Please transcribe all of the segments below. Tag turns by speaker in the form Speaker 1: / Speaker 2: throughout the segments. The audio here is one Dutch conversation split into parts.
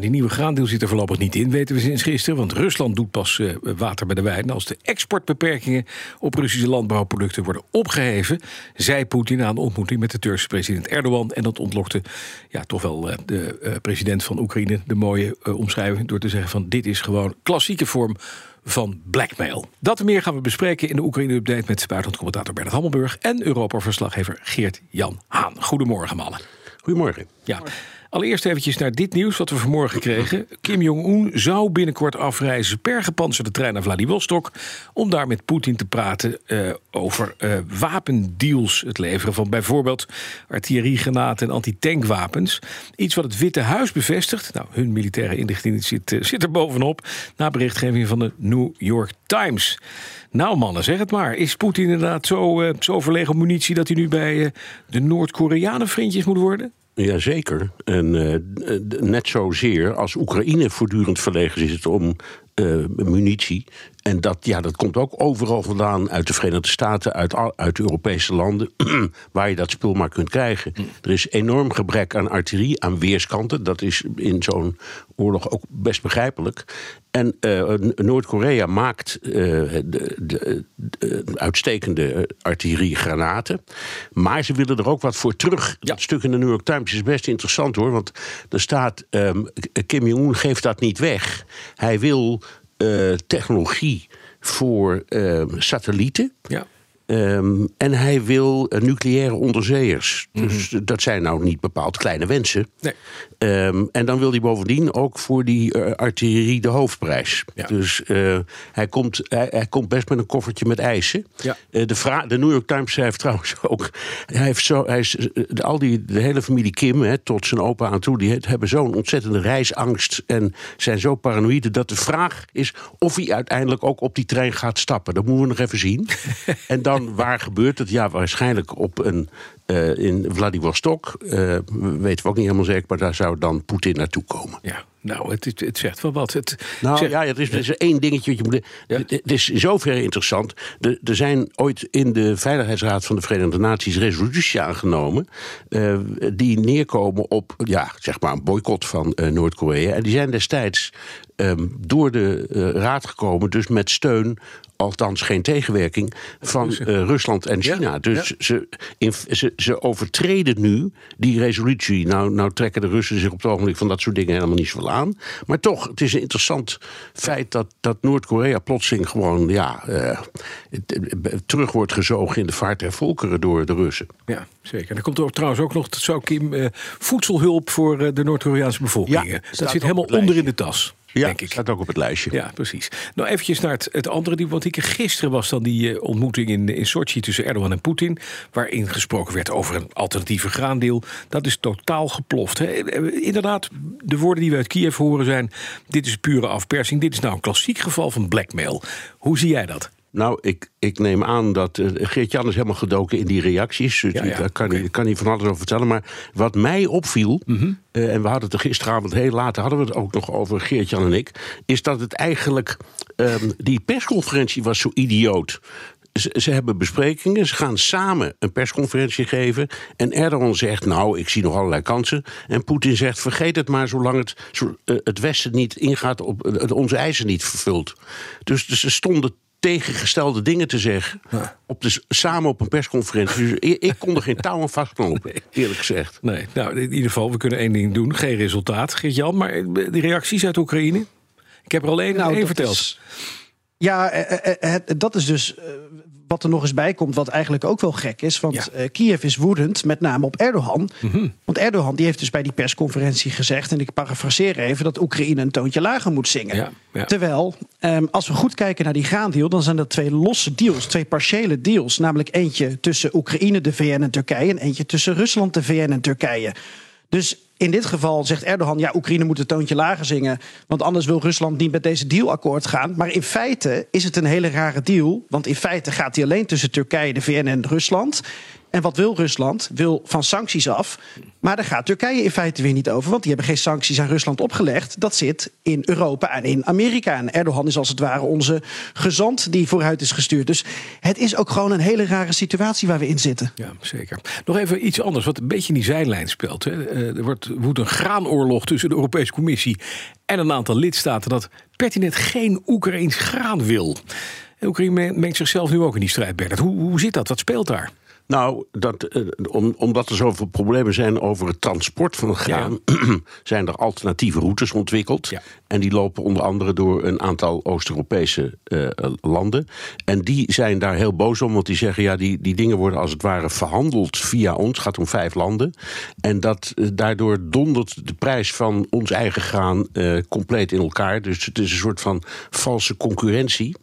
Speaker 1: Die nieuwe graandeel zit er voorlopig niet in, weten we sinds gisteren. Want Rusland doet pas uh, water bij de wijn. Als de exportbeperkingen op Russische landbouwproducten worden opgeheven, zei Poetin na een ontmoeting met de Turkse president Erdogan. En dat ontlokte ja, toch wel uh, de uh, president van Oekraïne de mooie omschrijving door te zeggen: van dit is gewoon klassieke vorm van blackmail. Dat en meer gaan we bespreken in de Oekraïne-update met buitenlandcommentator Bernard Hammelburg en Europa-verslaggever Geert-Jan Haan. Goedemorgen, mannen.
Speaker 2: Goedemorgen.
Speaker 1: Ja. Allereerst eventjes naar dit nieuws wat we vanmorgen kregen. Kim Jong-un zou binnenkort afreizen per gepantserde trein naar Vladivostok... om daar met Poetin te praten uh, over uh, wapendeals. Het leveren van bijvoorbeeld artilleriegranaten en antitankwapens. Iets wat het Witte Huis bevestigt. Nou, hun militaire inlichting zit, uh, zit er bovenop... na berichtgeving van de New York Times... Nou mannen, zeg het maar. Is Poetin inderdaad zo, zo verlegen munitie... dat hij nu bij de Noord-Koreanen vriendjes moet worden?
Speaker 2: Jazeker. En uh, net zozeer als Oekraïne voortdurend verlegen zit om uh, munitie. En dat, ja, dat komt ook overal vandaan, uit de Verenigde Staten, uit, uit Europese landen, waar je dat spul maar kunt krijgen. Er is enorm gebrek aan artillerie, aan weerskanten. Dat is in zo'n oorlog ook best begrijpelijk. En uh, Noord-Korea maakt uh, de, de, de, uitstekende artilleriegranaten. Maar ze willen er ook wat voor terug. Ja. Dat stuk in de New York Times is best interessant hoor. Want er staat: um, Kim Jong-un geeft dat niet weg. Hij wil technologie voor uh, satellieten.
Speaker 1: Ja.
Speaker 2: Um, en hij wil uh, nucleaire onderzeeërs. Mm -hmm. Dus dat zijn nou niet bepaald kleine wensen.
Speaker 1: Nee.
Speaker 2: Um, en dan wil hij bovendien ook voor die uh, artillerie de hoofdprijs.
Speaker 1: Ja.
Speaker 2: Dus hij, komt, hij, hij, komt best met een koffertje met eisen.
Speaker 1: Ja.
Speaker 2: de, de New York Times schrijft trouwens ook... Hij heeft zo, hij is, de, al die, de hele familie Kim, hè, tot zijn opa aan toe... die hebben zo'n ontzettende reisangst en zijn zo paranoïde... dat de vraag is of hij uiteindelijk ook op die trein gaat stappen. Dat moeten we nog even zien. en dan waar gebeurt het? Ja, waarschijnlijk op een. Uh, in Vladivostok, uh, weten we ook niet helemaal zeker, maar daar zou dan Poetin naartoe komen.
Speaker 1: Ja, nou, het, het, het zegt wel wat. Het
Speaker 2: nou
Speaker 1: zegt...
Speaker 2: ja, er is, er is één dingetje. Wat je moet, ja? Het is zover interessant. Er, er zijn ooit in de Veiligheidsraad van de Verenigde Naties resoluties aangenomen. Uh, die neerkomen op ja, zeg maar een boycott van Noord-Korea. En die zijn destijds um, door de raad gekomen, dus met steun althans geen tegenwerking van uh, Rusland en China.
Speaker 1: Ja,
Speaker 2: dus
Speaker 1: ja.
Speaker 2: Ze, in, ze, ze, overtreden nu die resolutie. Nou, nou trekken de Russen zich op het ogenblik van dat soort dingen helemaal niet zoveel aan. Maar toch, het is een interessant feit dat, dat Noord-Korea plotseling gewoon ja, uh, terug wordt gezogen in de vaart der volkeren door de Russen.
Speaker 1: Ja, zeker. En er komt er trouwens ook nog, zou Kim, uh, voedselhulp voor de Noord-Koreaanse bevolking.
Speaker 2: Ja,
Speaker 1: dat zit helemaal onder in de tas.
Speaker 2: Ja,
Speaker 1: denk ik.
Speaker 2: staat ook op het lijstje.
Speaker 1: Ja, precies. Nou, eventjes naar het, het andere ik gisteren was dan die uh, ontmoeting in, in Sochi tussen Erdogan en Poetin, waarin gesproken werd over een alternatieve graandeel. Dat is totaal geploft. Hè. Inderdaad, de woorden die we uit Kiev horen zijn: dit is pure afpersing. Dit is nou een klassiek geval van blackmail. Hoe zie jij dat?
Speaker 2: Nou, ik, ik neem aan dat uh, Geert-Jan is helemaal gedoken in die reacties. Dus
Speaker 1: ja, ja.
Speaker 2: Daar kan,
Speaker 1: okay.
Speaker 2: hij, kan hij van alles over vertellen. Maar wat mij opviel,
Speaker 1: mm -hmm.
Speaker 2: uh, en we hadden het er gisteravond heel laat... hadden we het ook nog over Geert-Jan en ik... is dat het eigenlijk... Um, die persconferentie was zo idioot. Ze, ze, hebben besprekingen, ze gaan samen een persconferentie geven. En Erdogan zegt, nou, ik zie nog allerlei kansen. En Poetin zegt, vergeet het maar zolang het, het Westen niet ingaat... op onze eisen niet vervult. Dus, dus ze stonden tegengestelde dingen te zeggen.
Speaker 1: Ja.
Speaker 2: Op de, samen op een persconferentie. Dus ik, ik kon er geen touw aan vastknopen, nee. eerlijk gezegd.
Speaker 1: Nee, nou, in ieder geval, we kunnen één ding doen. Geen resultaat, Geert-Jan. Maar die reacties uit Oekraïne? Ik heb er alleen
Speaker 3: nou,
Speaker 1: één verteld.
Speaker 3: Is, ja, eh, eh, dat is dus wat er nog eens bij komt, wat eigenlijk ook wel gek is. Want
Speaker 1: ja.
Speaker 3: uh, Kiev is woedend, met name op Erdogan.
Speaker 1: Mm -hmm.
Speaker 3: Want Erdogan die heeft dus bij die persconferentie gezegd... en ik parafraseer even, dat Oekraïne een toontje lager moet zingen.
Speaker 1: Ja, ja.
Speaker 3: Terwijl, um, als we goed kijken naar die graandeal... dan zijn dat twee losse deals, twee partiële deals. Namelijk eentje tussen Oekraïne, de VN en Turkije... en eentje tussen Rusland, de VN en Turkije. Dus in dit geval zegt Erdogan, ja, Oekraïne moet het toontje lager zingen, want anders wil Rusland niet met deze deal akkoord gaan. Maar in feite is het een hele rare deal, want in feite gaat die alleen tussen Turkije, de VN en Rusland. En wat wil Rusland? Wil van sancties af. Maar daar gaat Turkije in feite weer niet over. Want die hebben geen sancties aan Rusland opgelegd. Dat zit in Europa en in Amerika. En Erdogan is als het ware onze gezant die vooruit is gestuurd. Dus het is ook gewoon een hele rare situatie waar we in zitten.
Speaker 1: Ja, zeker. Nog even iets anders wat een beetje in die zijlijn speelt. Hè. Eh, er wordt, een graanoorlog tussen de Europese Commissie en een aantal lidstaten dat pertinent geen Oekraïns graan wil. Oekraïne mengt zichzelf nu ook in die strijd, Bernard. Hoe, hoe zit dat? Wat speelt daar?
Speaker 2: Nou, dat, eh, om, omdat er zoveel problemen zijn over het transport van het graan, zijn er alternatieve routes ontwikkeld.
Speaker 1: Ja.
Speaker 2: En die lopen onder andere door een aantal Oost-Europese eh, landen. En die zijn daar heel boos om, want die zeggen: ja, die, die dingen worden als het ware verhandeld via ons. Het gaat om vijf landen. En dat, eh, daardoor dondert de prijs van ons eigen graan eh, compleet in elkaar. Dus het is een soort van valse concurrentie.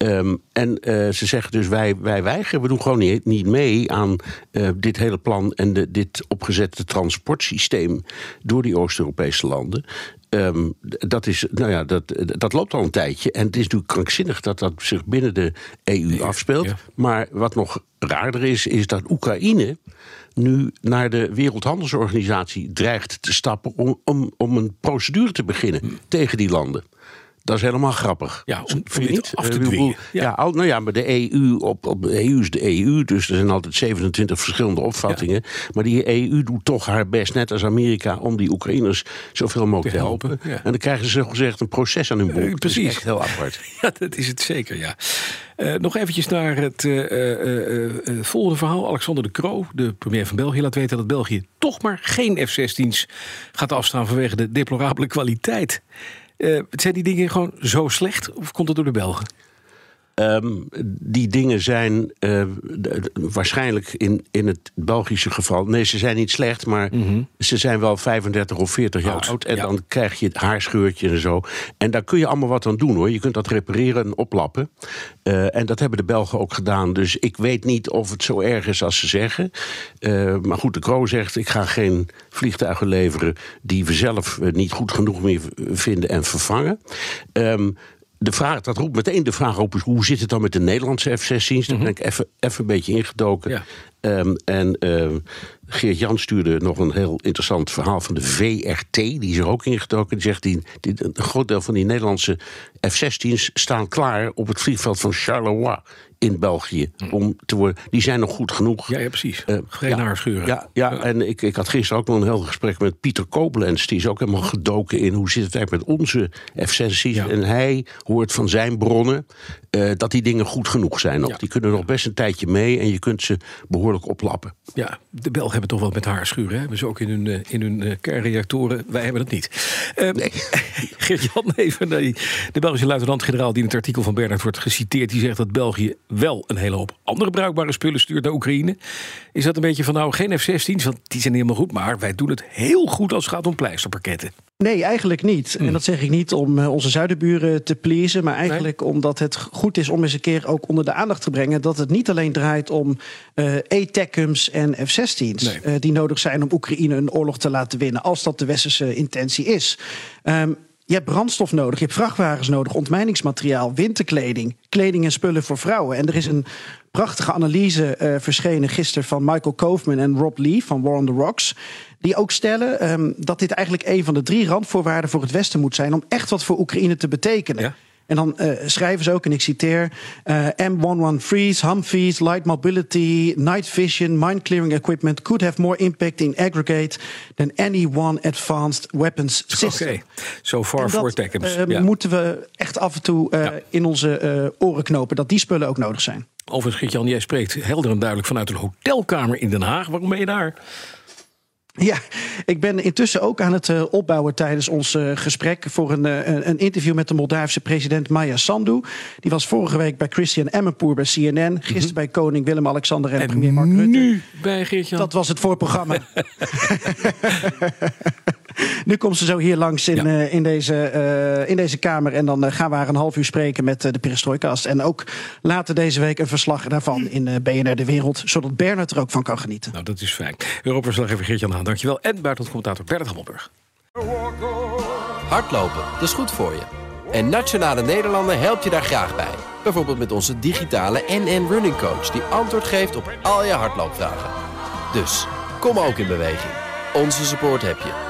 Speaker 2: Ehm, en eh, ze zeggen dus wij, wij weigeren, we doen gewoon niet, niet mee aan eh, dit hele plan en de, dit opgezette transportsysteem door die Oost-Europese landen. Ehm, dat, is, nou ja, dat, dat loopt al een tijdje. En het is natuurlijk krankzinnig dat dat zich binnen de EU afspeelt.
Speaker 1: ja.
Speaker 2: Maar wat nog raarder is, is dat Oekraïne nu naar de Wereldhandelsorganisatie dreigt te stappen om, om, om een procedure te beginnen tegen die landen. Dat is helemaal grappig.
Speaker 1: Ja, om-
Speaker 2: Vind je niet?
Speaker 1: af te
Speaker 2: Eh, bedoel,
Speaker 1: dwingen. Ja.
Speaker 2: Nou ja, maar de EU, op, op, de EU is de EU, dus er zijn altijd 27 verschillende opvattingen. Maar die EU doet toch haar best, net als Amerika, om die Oekraïners zoveel mogelijk
Speaker 1: Te
Speaker 2: te
Speaker 1: helpen,
Speaker 2: helpen.
Speaker 1: ja.
Speaker 2: En dan krijgen ze gezegd een proces aan hun. Dat is
Speaker 1: precies.
Speaker 2: echt heel apart.
Speaker 1: Ja, dat is het zeker, ja. Eh, nog eventjes naar het eh, volgende verhaal. Alexander de Croo, de premier van België, laat weten dat België toch maar geen F-16's gaat afstaan vanwege de deplorabele kwaliteit. Eh, zijn die dingen gewoon zo slecht of komt dat door de Belgen?
Speaker 2: Ehm, die dingen zijn eh, waarschijnlijk in, in het Belgische geval. Nee, ze zijn niet slecht, maar ze zijn wel 35 of 40 jaar
Speaker 1: Oud,
Speaker 2: oud. En
Speaker 1: ja.
Speaker 2: dan krijg je het haarscheurtje en zo. En daar kun je allemaal wat aan doen hoor. Je kunt dat repareren en oplappen. Eh, en dat hebben de Belgen ook gedaan. Dus ik weet niet of het zo erg is als ze zeggen. Eh, maar goed, de Kroo zegt: ik ga geen vliegtuigen leveren die we zelf niet goed genoeg meer vinden en vervangen. Ehm, de vraag, dat roept meteen de vraag op: hoe zit het dan met de Nederlandse F-16's? Daar ben ik even, even een beetje ingedoken.
Speaker 1: Ja.
Speaker 2: Ehm, en ehm, Geert Jan stuurde nog een heel interessant verhaal van de VRT. Die is er ook ingedoken. Die zegt: die, die, een groot deel van die Nederlandse F-16's staan klaar op het vliegveld van Charleroi in België. Om te worden, die zijn nog goed genoeg.
Speaker 1: Ja, ja precies.
Speaker 2: Eh,
Speaker 1: Geen
Speaker 2: ja. Ja, ja, en ik, ik had gisteren ook nog een heel gesprek met Pieter Koblenz. Die is ook helemaal gedoken in hoe zit het eigenlijk met onze F-16's.
Speaker 1: Ja.
Speaker 2: En hij hoort van zijn bronnen eh, dat die dingen goed genoeg zijn. Nog. Die kunnen nog best een tijdje mee en je kunt ze behoorlijk oplappen.
Speaker 1: Ja, de Belgen hebben toch wel met haarschuren. Hè? Hebben ze ook in hun, eh, in hun eh, kernreactoren. Wij hebben dat niet. Uh, Geert-Jan even. naar die- De Belgische luitenant-generaal die in het artikel van Bernard wordt geciteerd. Die zegt dat België wel een hele hoop andere bruikbare spullen stuurt naar Oekraïne. Is dat een beetje van nou geen F-16's? Want die zijn helemaal goed. Maar wij doen het heel goed als het gaat om pleisterpakketten.
Speaker 3: Nee, eigenlijk niet. En dat zeg ik niet om eh, onze zuidenburen te pleasen, maar eigenlijk omdat het goed is om eens een keer ook onder de aandacht te brengen dat het niet alleen draait om eh E-TECUM's en F-16's
Speaker 1: Nee.
Speaker 3: eh, die nodig zijn om Oekraïne een oorlog te laten winnen, als dat de westerse intentie is. Ehm, je hebt brandstof nodig, je hebt vrachtwagens nodig, ontmijningsmateriaal, winterkleding, kleding en spullen voor vrouwen. En er is een prachtige analyse eh, verschenen gisteren van Michael Koofman en Rob Lee van War on the Rocks. Die ook stellen ehm, dat dit eigenlijk een van de drie randvoorwaarden voor het Westen moet zijn om echt wat voor Oekraïne te betekenen. En dan eh, schrijven ze ook, en ik citeer: eh, M113's, Humvees, light mobility, night vision, mine clearing equipment could have more impact in aggregate than any one advanced weapons
Speaker 1: Oké,
Speaker 3: system.
Speaker 1: so far
Speaker 3: En
Speaker 1: for
Speaker 3: dat
Speaker 1: Tekkums.
Speaker 3: eh,
Speaker 1: ja.
Speaker 3: moeten we echt af en toe eh,
Speaker 1: Ja.
Speaker 3: in onze eh, oren knopen, dat die spullen ook nodig zijn.
Speaker 1: Overigens, Geert-Jan, jij spreekt helder en duidelijk vanuit een hotelkamer in Den Haag. Waarom ben je daar?
Speaker 3: Ja, ik ben intussen ook aan het eh, opbouwen tijdens ons eh, gesprek voor een, eh, een- een interview met de Moldavische president Maya Sandu. Die was vorige week bij Christian Emmenpoer bij CNN, gisteren bij koning Willem-Alexander en, premier Mark Rutte.
Speaker 1: nu bij Geert-Jan.
Speaker 3: Dat was het voorprogramma. nu komt ze zo hier langs in,
Speaker 1: Ja.
Speaker 3: eh, in, deze, eh, in deze kamer. En dan eh, gaan we haar een half uur spreken met de Perestroikast. En ook later deze week een verslag daarvan in eh, BNR De Wereld. Zodat Bernard er ook van kan genieten.
Speaker 1: Nou, dat is fijn. Europa-verslaggever Geert-Jan Haan, dankjewel. En buitenlandcommentator Bernard Hammelburg.
Speaker 4: Hardlopen, dat is goed voor je. En Nationale Nederlanden helpt je daar graag bij. Bijvoorbeeld met onze digitale NN Running Coach... die antwoord geeft op al je hardloopvragen. Dus, kom ook in beweging. Onze support heb je.